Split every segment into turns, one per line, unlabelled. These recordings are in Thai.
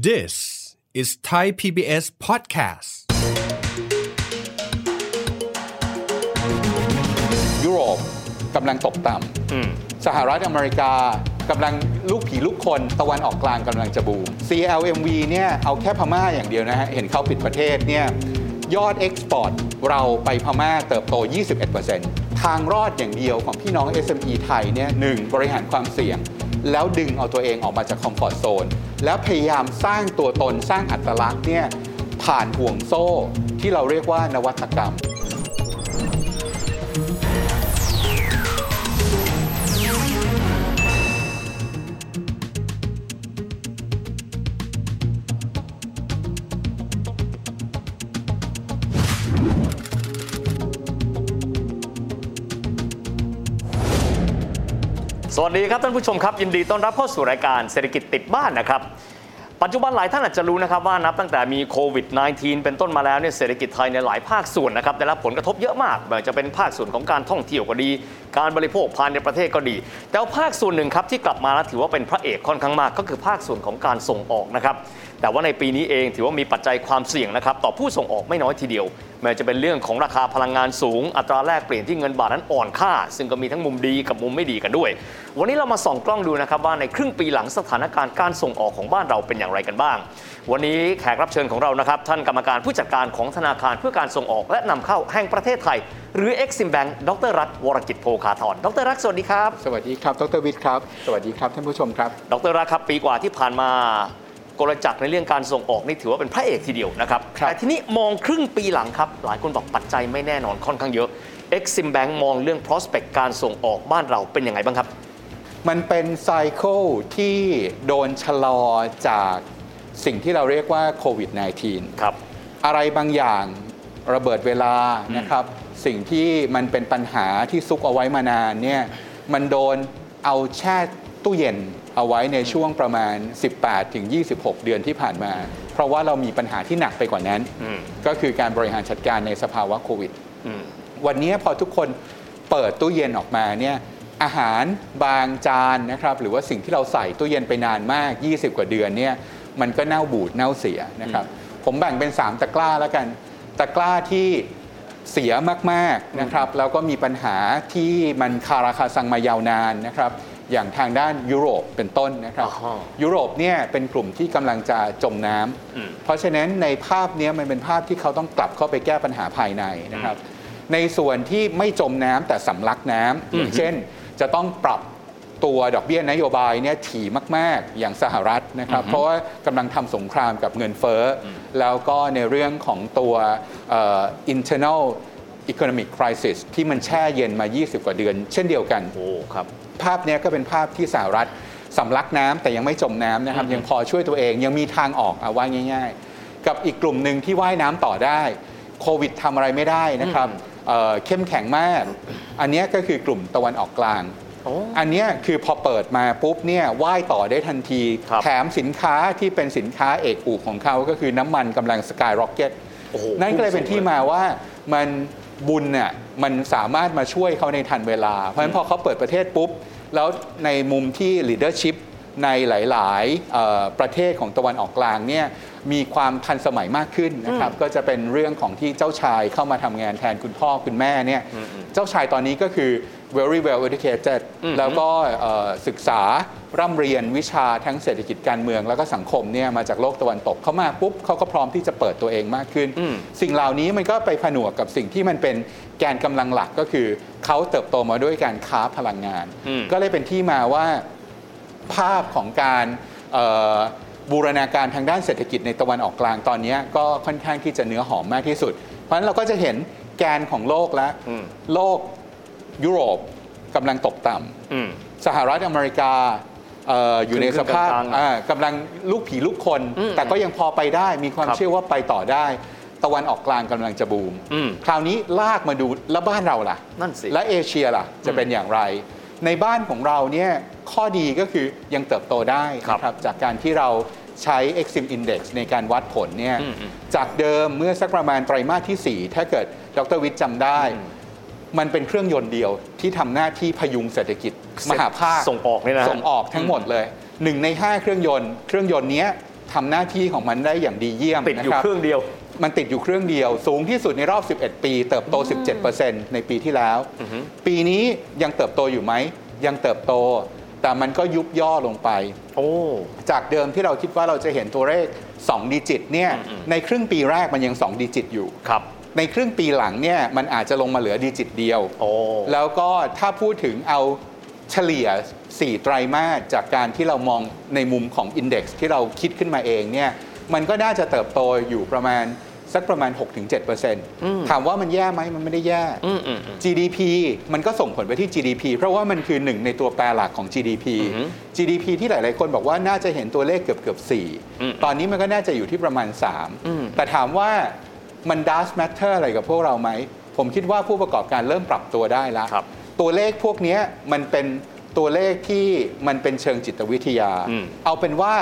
This is Thai PBS podcast.
ยุโรปกำลังตกต่ำสหรัฐอเมริกากำลังลูกผีลูกคนตะวันออกกลางกำลังจะบูม CLMV เนี่ยเอาแค่พม่าอย่างเดียวนะฮะ เห็นเขาปิดประเทศเนี่ยยอด export เราไปพม่าเติบโต 21%ทางรอดอย่างเดียวของพี่น้อง SME ไทยเนี่ยหนึ่งบริหารความเสี่ยง แล้วดึงเอาตัวเองออกมาจากคอมฟอร์ทโซนแล้วพยายามสร้างตัวตนสร้างอัตลักษณ์เนี่ยผ่านห่วงโซ่ที่เราเรียกว่านวัตกรรม
สวัสดีครับท่านผู้ชมครับ ยินดีต้อนรับเข้าสู่รายการเศรษฐกิจติดบ้านนะครับ ปัจจุบันหลายท่านอาจจะรู้นะครับว่านับตั้งแต่มีโควิด -19 เป็นต้นมาแล้วเนี่ยเศรษฐกิจไทยในหลายภาคส่วนนะครับได้รับผลกระทบเยอะมากไม่ว่าจะเป็นภาคส่วนของการท่องเที่ยวก็ดี การบริโภคภายในประเทศก็ดี แต่ภาคส่วนหนึ่งครับที่กลับมาแล้วถือว่าเป็นพระเอกค่อนข้างมาก ก็คือภาคส่วนของการส่งออกนะครับ แต่ว่าในปีนี้เองถือว่ามีปัจจัยความเสี่ยงนะครับต่อผู้ส่งออกไม่น้อยทีเดียวแม้จะเป็นเรื่องของราคาพลังงานสูง อัตราแลกเปลี่ยนที่เงินบาทนั้นอ่อนค่า ซึ่งก็มีทั้งมุมดีกับมุมไม่ดีกันด้วย วันนี้เรามาส่องกล้องดูนะครับว่าในครึ่งปีหลังสถานการณ์การส่งออกของบ้านเราเป็นอย่างไรกันบ้าง วันนี้แขกรับเชิญของเรานะครับท่านกรรมการผู้จัดการของธนาคารเพื่อการส่งออกและนำเข้าแห่งประเทศไทย หรือ Exim Bank ดรรัฐวรกิจโภคาธรดรรัฐสวัสดีครับ
สวัสดีครับ ดรวิทย์ครับ สวัสดีครับท่านผู้ชมครับ
ดรรัฐครับปีกว่าที่ผ่านมา กลจักรในเรื่องการส่งออกนี่ถือว่าเป็นพระเอกทีเดียวนะครับ
ครับ
แต่ทีนี้มองครึ่งปีหลังครับ หลายคนบอกปัจจัยไม่แน่นอนค่อนข้างเยอะ Exim Bank มองเรื่อง prospect การส่งออกบ้านเราเป็นยังไงบ้างครับ
มันเป็นไซเคิลที่โดนชะลอจากสิ่งที่เราเรียกว่าโควิด -19
ครับ
อะไรบางอย่างระเบิดเวลานะครับ สิ่งที่มันเป็นปัญหาที่ซุกเอาไว้มานานเนี่ยมันโดนเอาแช่ตู้เย็น เอาไว้ในช่วงประมาณ 18 ถึง 26 เดือนที่ผ่านมา เพราะว่าเรามีปัญหาที่หนักไปกว่านั้น
อืม
ก็คือการบริหารจัดการในสภาวะโควิด
อืม
วันนี้พอทุกคนเปิดตู้เย็นออกมาเนี่ยอาหารบางจานนะครับหรือว่าสิ่งที่เราใส่ตู้เย็นไปนานมาก 20 กว่าเดือนเนี่ยมันก็เน่าบูดเน่าเสียนะครับผมแบ่งเป็น 3ตะกร้าแล้วกัน ตะกร้าที่เสียมากๆนะครับแล้วก็มีปัญหาที่มันคาราคาซังมายาวนานนะครับ อย่างทางด้านยุโรปเป็นต้นนะครับ
อ๋อ
ยุโรปเนี่ยเป็นกลุ่มที่กำลังจะจมน้ำ
อืม
เพราะฉะนั้นในภาพเนี้ยมันเป็นภาพที่เขาต้องกลับเข้าไปแก้ปัญหาภายในนะครับ ในส่วนที่ไม่จมน้ำแต่สำลักน้ำอย่างเช่น จะต้องปรับตัวดอกเบี้ยนโยบายเนี่ยถี่มาก ๆ อย่างสหรัฐนะครับ เพราะว่ากำลังทำสงครามกับเงินเฟ้ออแล้วก็ในเรื่องของตัวเอ่อ internal economic crisis ที่มันแช่เย็นมา 20 กว่าเดือน เช่นเดียวกัน
โอ้ ครับ
ภาพเนี้ยก็เป็นภาพที่สหรัฐสำลักน้ำแต่ยังไม่จมน้ำนะครับ ยังพอช่วยตัวเองยังมีทางออกเอาว่าง่าย ๆ กับอีกกลุ่มหนึ่งที่ว่ายน้ำต่อได้โควิดทำอะไรไม่ได้นะครับเอ่อเข้มแข็งมาก อันเนี้ยก็คือกลุ่มตะวันออกกลาง
โอ้
อันเนี้ยคือพอเปิดมาปุ๊บเนี่ยว่ายต่อได้ทันที
ครับ
แถมสินค้าที่เป็นสินค้าเอกอุของเขาก็คือน้ำมันกำลัง skyrocket
โอ้โห
นั่นก็เลยเป็นที่มาว่ามัน บุญเนี่ยมันสามารถมาช่วยเขาในทันเวลา เพราะฉะนั้นพอเขาเปิดประเทศปุ๊บ แล้วในมุมที่ leadership ในหลาย ๆ ประเทศของตะวันออกกลางเนี่ย มีความทันสมัยมากขึ้นนะครับก็จะเป็นเรื่องของที่เจ้าชายเข้ามาทำงานแทนคุณพ่อคุณแม่เนี่ยเจ้าชายตอนนี้ก็คือ very well educated แล้วก็เอ่อศึกษาร่ำเรียนวิชาทั้งเศรษฐกิจการเมือง แล้วก็สังคมเนี่ยมาจากโลกตะวันตกเขามาปุ๊บเขาก็พร้อมที่จะเปิดตัวเองมากขึ้น
อืม
สิ่งเหล่านี้มันก็ไปผนวกกับสิ่งที่มันเป็นแกนกำลังหลักก็คือ เขาเติบโตมาด้วยการค้าพลังงาน
อืม
ก็เลยเป็นที่มาว่าภาพของการเอ่อ บูรณาการทางด้านเศรษฐกิจในตะวันออกกลางตอนนี้ก็ค่อนข้างที่จะเนื้อหอมมากที่สุด เพราะฉะนั้นเราก็จะเห็นแกนของโลกแล้ว
อืม
โลกยุโรปกำลังตกต่ำ
อืม
สหรัฐอเมริกาเอออยู่ในสภาพ
กลางๆ
อ่ากำลังลูกผีลูกคน
อืม
แต่ก็ยังพอไปได้มีความ
ครับ
เชื่อว่าไปต่อได้ ตะวันออกกลางกำลังจะบูม
อืม
คราวนี้ลากมาดูแล้วบ้านเราล่ะ
นั่นสิ
และเอเชียล่ะ จะเป็นอย่างไร ในบ้านของเราเนี่ยข้อดีก็คือยังเติบโตได้
ครับ
นะครับจากการที่เราใช้ Exim Index ในการวัดผลเนี่ย
อืมอืม
จากเดิมเมื่อสักประมาณไตรมาสที่ 4 ถ้าเกิดดรวิทย์จำได้ มันเป็นเครื่องยนต์เดียวที่ทำหน้าที่พยุงเศรษฐกิจ มหาภาค
ส่งออกนี่นะ
ส่งออกทั้งหมดเลยหนึ่งใน 5 เครื่องยนต์ เครื่องยนต์เนี้ยททำหน้าที่ของมันได้อย่างดีเยี่ยม
ติดอยู่
นะ
เครื่องเดียว
มันติดอยู่เครื่องเดียว สูงที่สุดในรอบ 11 ปี เติบโต 17%ในปีที่แล้ว ปีนี้ยังเติบโตอยู่ไหม ยังเติบโต แต่มันก็ยุบย่อลงไป
โอ้
จากเดิมที่เราคิดว่าเราจะเห็นตัวเลข 2 ดิจิตเนี่ยในครึ่งปีแรกมันยัง 2 ดิจิตอยู่
ครับ
ในครึ่งปีหลังเนี่ยมันอาจจะลงมาเหลือดิจิตเดียว
โอ้
แล้วก็ถ้าพูดถึงเอาเฉลี่ย 4 ไตรมาสจากการที่เรามองในมุมของ Index ที่เราคิดขึ้นมาเองเนี่ยมันก็น่าจะเติบโตอยู่ประมาณ สักประมาณ 6-7%ถามว่ามันแย่ไหมมันไม่ได้แย่
อืมอืมอืม
GDP มันก็ส่งผลไปที่ GDP เพราะว่ามันคือหนึ่งในตัวแปรหลักของ GDP
อือฮึ
GDP ที่หลาย ๆ คนบอกว่าน่าจะเห็นตัวเลขเกือบเกือบ
อืม
4ตอนนี้มันก็น่าจะอยู่ที่ประมาณ
อืม
3แต่ถามว่ามัน does matter อะไรกับพวกเราไหม ผมคิดว่าผู้ประกอบการเริ่มปรับตัวได้แล้ว
ครับ
ตัวเลขพวกเนี้ยมันเป็นตัวเลขที่มันเป็นเชิงจิตวิทยา
อืม
เอาเป็นว่า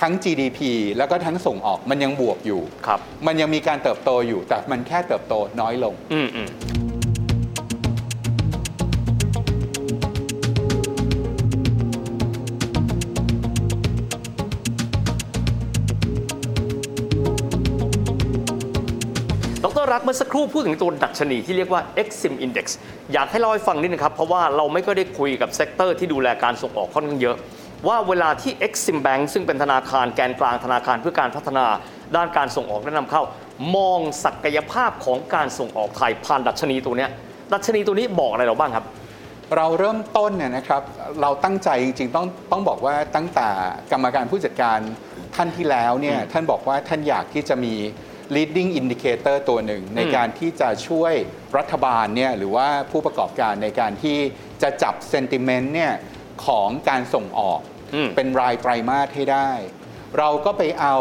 ทั้ง GDP แล้วก็ทั้งส่งออกมันยังบวกอยู่
ครับ
มันยังมีการเติบโตอยู่ แต่มันแค่เติบโตน้อยลง
อืมอืมดร.รักษ์เมื่อสักครู่พูดถึงตัวดัชนีที่เรียกว่า Exim Index อยากให้เล่าให้ฟังนิดนึงครับ เพราะว่าเราไม่ก็ได้คุยกับ sector ที่ดูแลการส่งออกค่อนข้างเยอะ ว่าเวลาที่ Exim Bank ซึ่งเป็นธนาคารแกนกลางธนาคารเพื่อการพัฒนาด้านการส่งออกและนำเข้า มองศักยภาพของการส่งออกไทยผ่านดัชนีตัวเนี้ยดัชนีตัวนี้บอกอะไรเราบ้างครับ
เราเริ่มต้นเนี่ยนะครับเราตั้งใจจริงๆต้องต้องบอกว่าตั้งแต่กรรมการผู้จัดการท่านที่แล้วเนี่ยท่านบอกว่าท่านอยากที่จะมี leading indicator ตัวหนึ่ง ในการที่จะช่วยรัฐบาลเนี่ยหรือว่าผู้ประกอบการในการที่จะจับ sentiment เนี่ยของการส่งออก
อืม
เป็นรายไตรมาสให้ได้ เราก็ไปเอา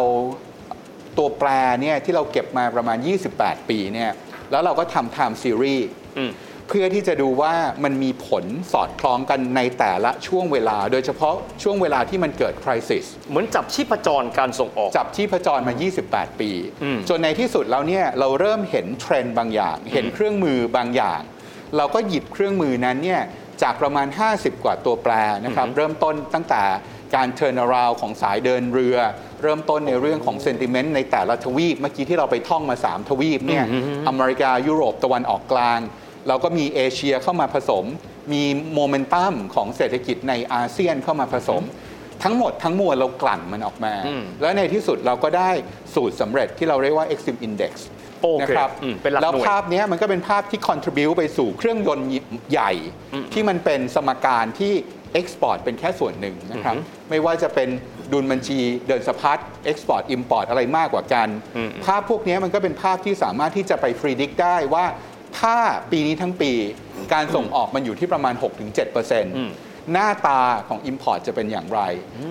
ตัวแปรเนี่ยที่เราเก็บมาประมาณ 28 ปีเนี่ยแล้วเราก็ทำ time series
อืม
เพื่อที่จะดูว่ามันมีผลสอดคล้องกันในแต่ละช่วงเวลา โดยเฉพาะช่วงเวลาที่มันเกิดคริสิส
เหมือนจับชีพจรการส่งออก
จับที่พจรมา 28 ปี
อืม
จนในที่สุดแล้วเนี่ยเราเริ่มเห็นเทรนด์บางอย่าง เห็นเครื่องมือบางอย่าง เราก็หยิบเครื่องมือนั้นเนี่ย จากประมาณ 50 กว่าตัวแปรนะครับเริ่มต้นตั้งแต่การ turn around ของสายเดินเรือ เริ่มต้นในเรื่องของ sentiment ในแต่ละทวีป เมื่อกี้ที่เราไปท่องมา 3 ทวีปเนี่ยอเมริกายุโรปตะวันออกกลาง เราก็มีเอเชียเข้ามาผสม มีโมเมนตัมของเศรษฐกิจในอาเซียนเข้ามาผสม ทั้งหมดทั้งมวลเรากลั่นมันออกมา
อืม
แล้วในที่สุดเราก็ได้สูตรสำเร็จที่เราเรียกว่า Exim Index
โอเค
นะครับ
อืมเป็นหลักหน่วย
แล้วภาพเนี้ยมันก็เป็นภาพที่ contribute ไปสู่เครื่องยนต์ใหญ่ ที่มันเป็นสมการที่ export เป็นแค่ส่วนหนึ่งนะครับ ไม่ว่าจะเป็นดุลบัญชีเดินสะพัด export import อะไรมากกว่ากัน
อืม
ภาพพวกเนี้ยมันก็เป็นภาพที่สามารถที่จะไป predict ได้ว่า ถ้าปีนี้ทั้งปี การส่งออกมันอยู่ที่ประมาณ 6-7% หน้าตาของ Import จะเป็นอย่างไร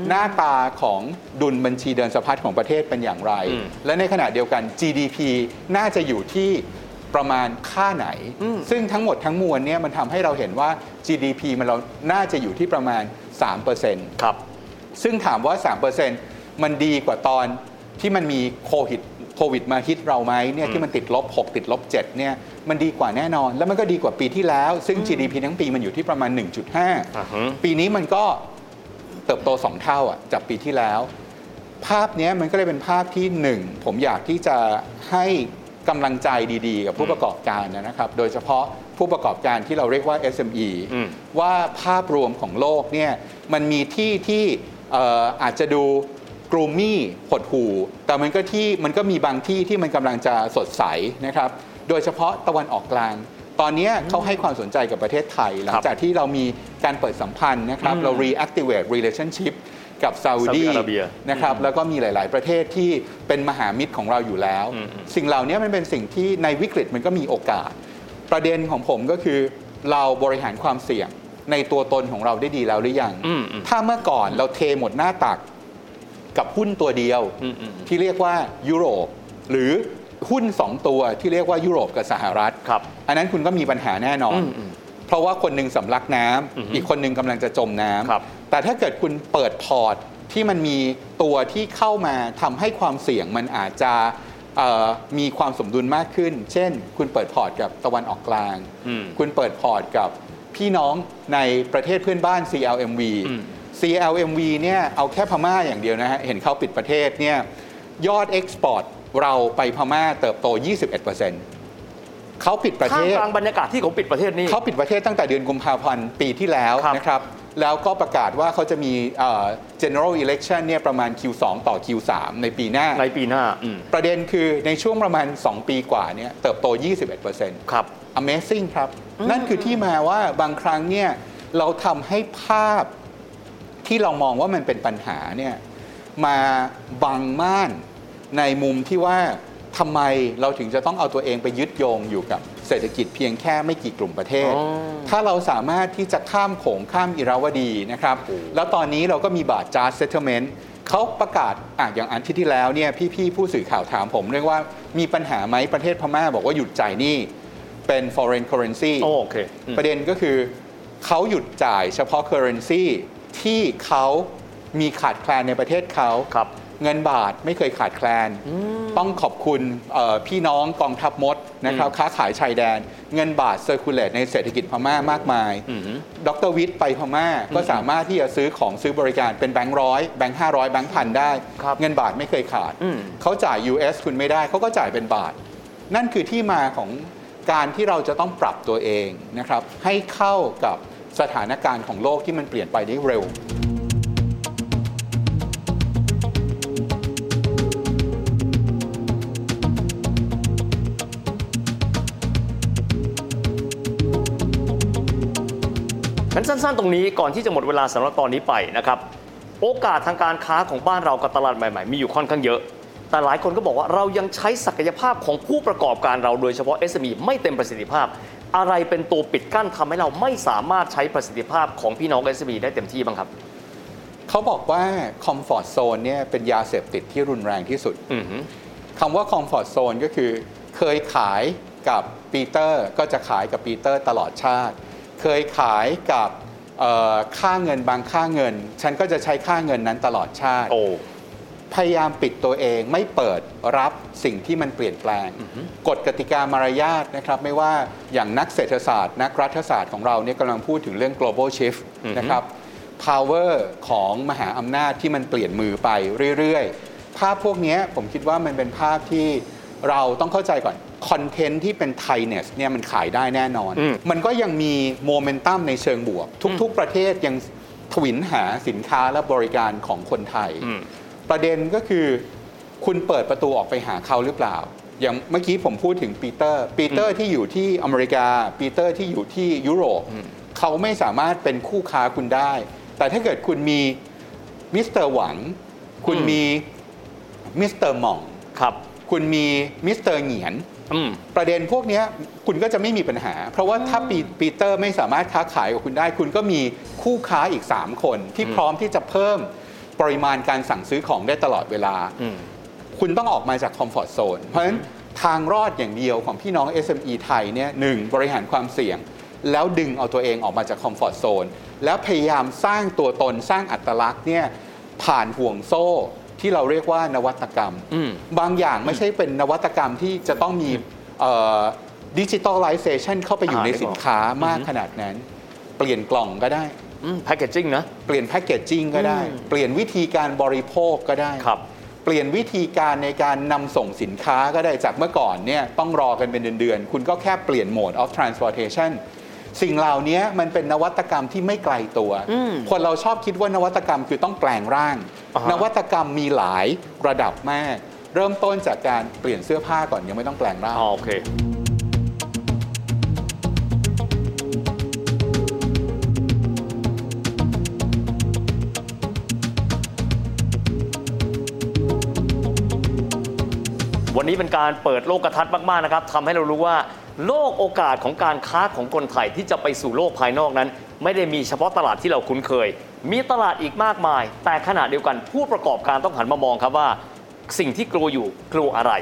หน้าตาของดุลบัญชีเดินสะพัดของประเทศเป็นอย่างไร
อืม
และในขณะเดียวกัน GDP น่าจะอยู่ที่ประมาณค่าไหน ซึ่งทั้งหมดทั้งมวลเนี่ยมันทำให้เราเห็นว่า GDP มันเราน่าจะอยู่ที่ประมาณ 3%
ครับ
ซึ่งถามว่า 3%มันดีกว่าตอนที่มันมีโควิด โควิดมาฮิตเราไหมเนี่ยที่มันติดลบ 6 ติดลบ7เนี่ยมันดีกว่าแน่นอน แล้วมันก็ดีกว่าปีที่แล้ว ซึ่ง GDP ทั้งปีมันอยู่ที่ประมาณ
อ่าฮะ
1.5 ปีนี้มันก็เติบโต 2 เท่าอะจากปีที่แล้ว ภาพเนี้ยมันก็เลยเป็นภาพที่หนึ่งผมอยากที่จะให้กำลังใจดีๆ กับผู้ประกอบการนะครับ โดยเฉพาะผู้ประกอบการที่เราเรียกว่า SME
อืม
ว่าภาพรวมของโลกเนี่ยมันมีที่ที่เอ่ออาจจะดู กรูมี่หดหูแต่มันก็ที่มันก็มีบางที่ที่มันกำลังจะสดใสนะครับ โดยเฉพาะตะวันออกกลาง ตอนเนี้ยเขาให้ความสนใจกับประเทศไทย หลังจากที่เรามีการเปิดสัมพันธ์นะครับ เรา reactivate relationship กับซาอุดี
ซาอุดิอาระเบีย
นะครับแล้วก็มีหลาย ๆ ประเทศที่เป็นมหามิตรของเราอยู่แล้ว
อืม
สิ่งเหล่านี้มันเป็นสิ่งที่ในวิกฤตมันก็มีโอกาส ประเด็นของผมก็คือ เราบริหารความเสี่ยงในตัวตนของเราได้ดีแล้วหรือยัง
อืมอืม
ถ้าเมื่อก่อนเราเทหมดหน้าตัก กับหุ้นตัวเดียว
อืมอืม
ที่เรียกว่ายุโรป หรือหุ้น 2 ตัวที่เรียกว่ายุโรปกับสหรัฐ
ครับ
อันนั้นคุณก็มีปัญหาแน่นอน
อืมอืม
เพราะว่าคนหนึ่งสำลักน้ำ
อือฮึ
อีกคนหนึ่งกำลังจะจมน้ำ
ครับ
แต่ถ้าเกิดคุณเปิดพอร์ตที่มันมีตัวที่เข้ามาทำให้ความเสี่ยงมันอาจจะเอ่อมีความสมดุลมากขึ้น เช่น คุณเปิดพอร์ตกับตะวันออกกลาง
อืม
คุณเปิดพอร์ตกับพี่น้องในประเทศเพื่อนบ้าน CLMV
อืม
CLMV เนี่ยเอาแค่พม่าอย่างเดียวนะฮะเห็นเขาปิดประเทศเนี่ยยอดเอ็กซ์พอร์ตเราไปพม่าเติบโต 21%เขาปิดประ
ท่า
เท
ม
ศ
กลางบรรยากาศที่เขาปิดประเทศนี่
เขาปิดประเทศตั้งแต่เดือนกุมภาพันธ์ปีที่แล้ว
ครับ
นะครับแล้วก็ประกาศว่าเขาจะมีเอ่อ general election เนี่ยประมาณ Q2 ต่อ Q3 ในปีหน้า
ในปีหน้าอืม
ประเด็นคือในช่วงประมาณ 2 ปีกว่าเนี่ยเติบโต 21%
ครับ
Amazing ครับ นั่นคือที่มาว่าบางครั้งเนี่ยเราทำให้ภาพ ที่เรามองว่ามันเป็นปัญหาเนี่ยมาบังม่านในมุมที่ว่าทำไมเราถึงจะต้องเอาตัวเองไปยึดโยงอยู่กับเศรษฐกิจเพียงแค่ไม่กี่กลุ่มประเทศ
อ๋อ
ถ้าเราสามารถที่จะข้ามโขงข้ามอิราวดีนะครับ แล้วตอนนี้เราก็มีบาทจาร์ settlement เขาประกาศอะอย่างอันที่ที่แล้วเนี่ยพี่ๆผู้สื่อข่าวถามผมเรียกว่ามีปัญหาไหมประเทศพม่าบอกว่าหยุดจ่ายหนี้เป็น foreign currency
โอเคอืม
ประเด็นก็คือเขาหยุดจ่ายเฉพาะ currency ที่เขามีขาดแคลนในประเทศเขา
ครับ
เงินบาทไม่เคยขาดแคลน ต้องขอบคุณเอ่อพี่น้องกองทัพมดนะครับค้าขายชายแดน เงินบาท circulate ในเศรษฐกิจพม่ามากมาย
อือหือ
ดร.วิทย์ไปพม่าก็สามารถที่จะซื้อของซื้อบริการเป็นแบงค์ร้อยแบงค์ห้าร้อยแบงค์พันได้
ครับ
เงินบาทไม่เคยขาด
อืม
เขาจ่าย US คุณไม่ได้เขาก็จ่ายเป็นบาท นั่นคือที่มาของการที่เราจะต้องปรับตัวเองนะครับให้เข้ากับ สถานการณ์ของโลกที่มันเปลี่ยนไปได้เร็ว
งั้นสั้นๆ ตรงนี้ก่อนที่จะหมดเวลาสำหรับตอนนี้ไปนะครับ โอกาสทางการค้าของบ้านเรากับตลาดใหม่ๆ มีอยู่ค่อนข้างเยอะ แต่หลายคนก็บอกว่าเรายังใช้ศักยภาพของผู้ประกอบการเราโดยเฉพาะ SME ไม่เต็มประสิทธิภาพ อะไรเป็นตัวปิดกั้นทำให้เราไม่สามารถใช้ประสิทธิภาพของพี่น้อง SME ได้เต็มที่บ้างครับ
เขาบอกว่าคอมฟอร์ z โซนเนี่ยเป็นยาเสพติดที่รุนแรงที่สุด
อือหือ
คำว่าคอมฟอร์ z โซนก็คือ เคยขายกับปีเตอร์ก็จะขายกับปีเตอร์ตลอดชาติ เคยขายกับเอ่อค่าเงินบางค่าเงิน ฉันก็จะใช้ค่าเงินนั้นตลอดชาติ
โอ้
พยายามปิดตัวเองไม่เปิดรับสิ่งที่มันเปลี่ยนแปลง กฎกติกามารยาทนะครับไม่ว่าอย่างนักเศรษฐศาสตร์นักรัฐศาสตร์ของเราเนี่ยกำลังพูดถึงเรื่อง global shift นะครับ power ของมหาอำนาจที่มันเปลี่ยนมือไปเรื่อยๆ ภาพพวกเนี้ยผมคิดว่ามันเป็นภาพที่เราต้องเข้าใจก่อนcontent ที่เป็น Thainess เนี่ยมันขายได้แน่นอน
อืม
มันก็ยังมีโมเมนตัมในเชิงบวก ทุก ๆ ประเทศยังถวิลหาสินค้าและบริการของคนไทย
อืม
ประเด็นก็คือคุณเปิดประตูออกไปหาเขาหรือเปล่า อย่างเมื่อกี้ผมพูดถึงปีเตอร์ปีเตอร์ที่อยู่ที่อเมริกา ปีเตอร์ที่อยู่ที่ยุโรปเขาไม่สามารถเป็นคู่ค้าคุณได้ แต่ถ้าเกิดคุณมีมิสเตอร์หวัง คุณ
อืม
มีมิสเตอร์หม่อง
ครับ
คุณมีมิสเตอร์เหงียน
อืม
ประเด็นพวกเนี้ยคุณก็จะไม่มีปัญหา เพราะว่าถ้าปีปีเตอร์ไม่สามารถค้าขายกับคุณได้ คุณก็มีคู่ค้าอีก 3 คนที่พร้อมที่จะเพิ่ม ปริมาณการสั่งซื้อของได้ตลอดเวลา
อืม
คุณต้องออกมาจากคอมฟอร์ z โซน เพราะฉะนั้นทางรอดอย่างเดียวของพี่น้อง SME ไทยเนี่ยหนึ่งบริหารความเสี่ยง แล้วดึงเอาตัวเองออกมาจากคอมฟอร์ z โซน แล้วพยายามสร้างตัวตนสร้างอัตลักษณ์เนี่ยผ่านห่วงโซ่ที่เราเรียกว่านวัตกรรม
อืม
บางอย่างไม่ใช่เป็นนวัตกรรมที่จะต้องมีดิจิทัลไลเซชันเข้าไปอยู่
อ่า
ใน
นึกออก
สินค้ามากขนาดนั้น เปลี่ยนกล่องก็ได้
อืม แพคเกจจิ้งนะ
เปลี่ยนแพคเกจจิ้งก็ได้
อืม
เปลี่ยนวิธีการบริโภคก็ได้
ครับ
เปลี่ยนวิธีการในการนำส่งสินค้าก็ได้จากเมื่อก่อนเนี่ยต้องรอกันเป็นเดือนๆ คุณก็แค่เปลี่ยนโหมด of transportation สิ่งเหล่านี้มันเป็นนวัตกรรมที่ไม่ไกลตัว
อืม
คนเราชอบคิดว่านวัตกรรมคือต้องแปลงร่าง
อ่าฮะ
นวัตกรรมมีหลายระดับมาก เริ่มต้นจากการเปลี่ยนเสื้อผ้าก่อนยังไม่ต้องแปลงร่าง
อ๋อโอเค วันนี้เป็นการเปิดโลกกระทัศน์มากๆนะครับทำให้เรารู้ว่าโลกโอกาสของการค้าของคนไทยที่จะไปสู่โลกภายนอกนั้น ไม่ได้มีเฉพาะตลาดที่เราคุ้นเคย มีตลาดอีกมากมาย แต่ขณะเดียวกันผู้ประกอบการต้องหันมามองครับว่า สิ่งที่กลัวอยู่กลัวอะไร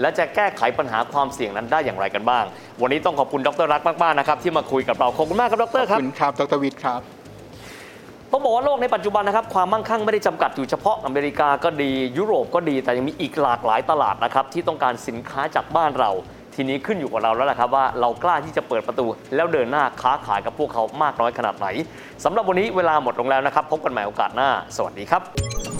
และจะแก้ไขปัญหาความเสี่ยงนั้นได้อย่างไรกันบ้าง วันนี้ต้องขอบคุณดรรักมากๆนะครับที่มาคุยกับเราขอบคุณมากครับดรครั
อบคุณครับดรวิทย์ครับ
ต้องบอกว่าโลกในปัจจุบันนะครับความมั่งคั่งไม่ได้จำกัดอยู่เฉพาะอเมริกาก็ดี ยุโรปก็ดี แต่ยังมีอีกหลากหลายตลาดนะครับที่ต้องการสินค้าจากบ้านเรา ทีนี้ขึ้นอยู่กับเราแล้วล่ะครับว่าเรากล้าที่จะเปิดประตู แล้วเดินหน้าค้าขายกับพวกเขามากน้อยขนาดไหนสำหรับวันนี้เวลาหมดลงแล้วนะครับ พบกันใหม่โอกาสหน้า สวัสดีครับ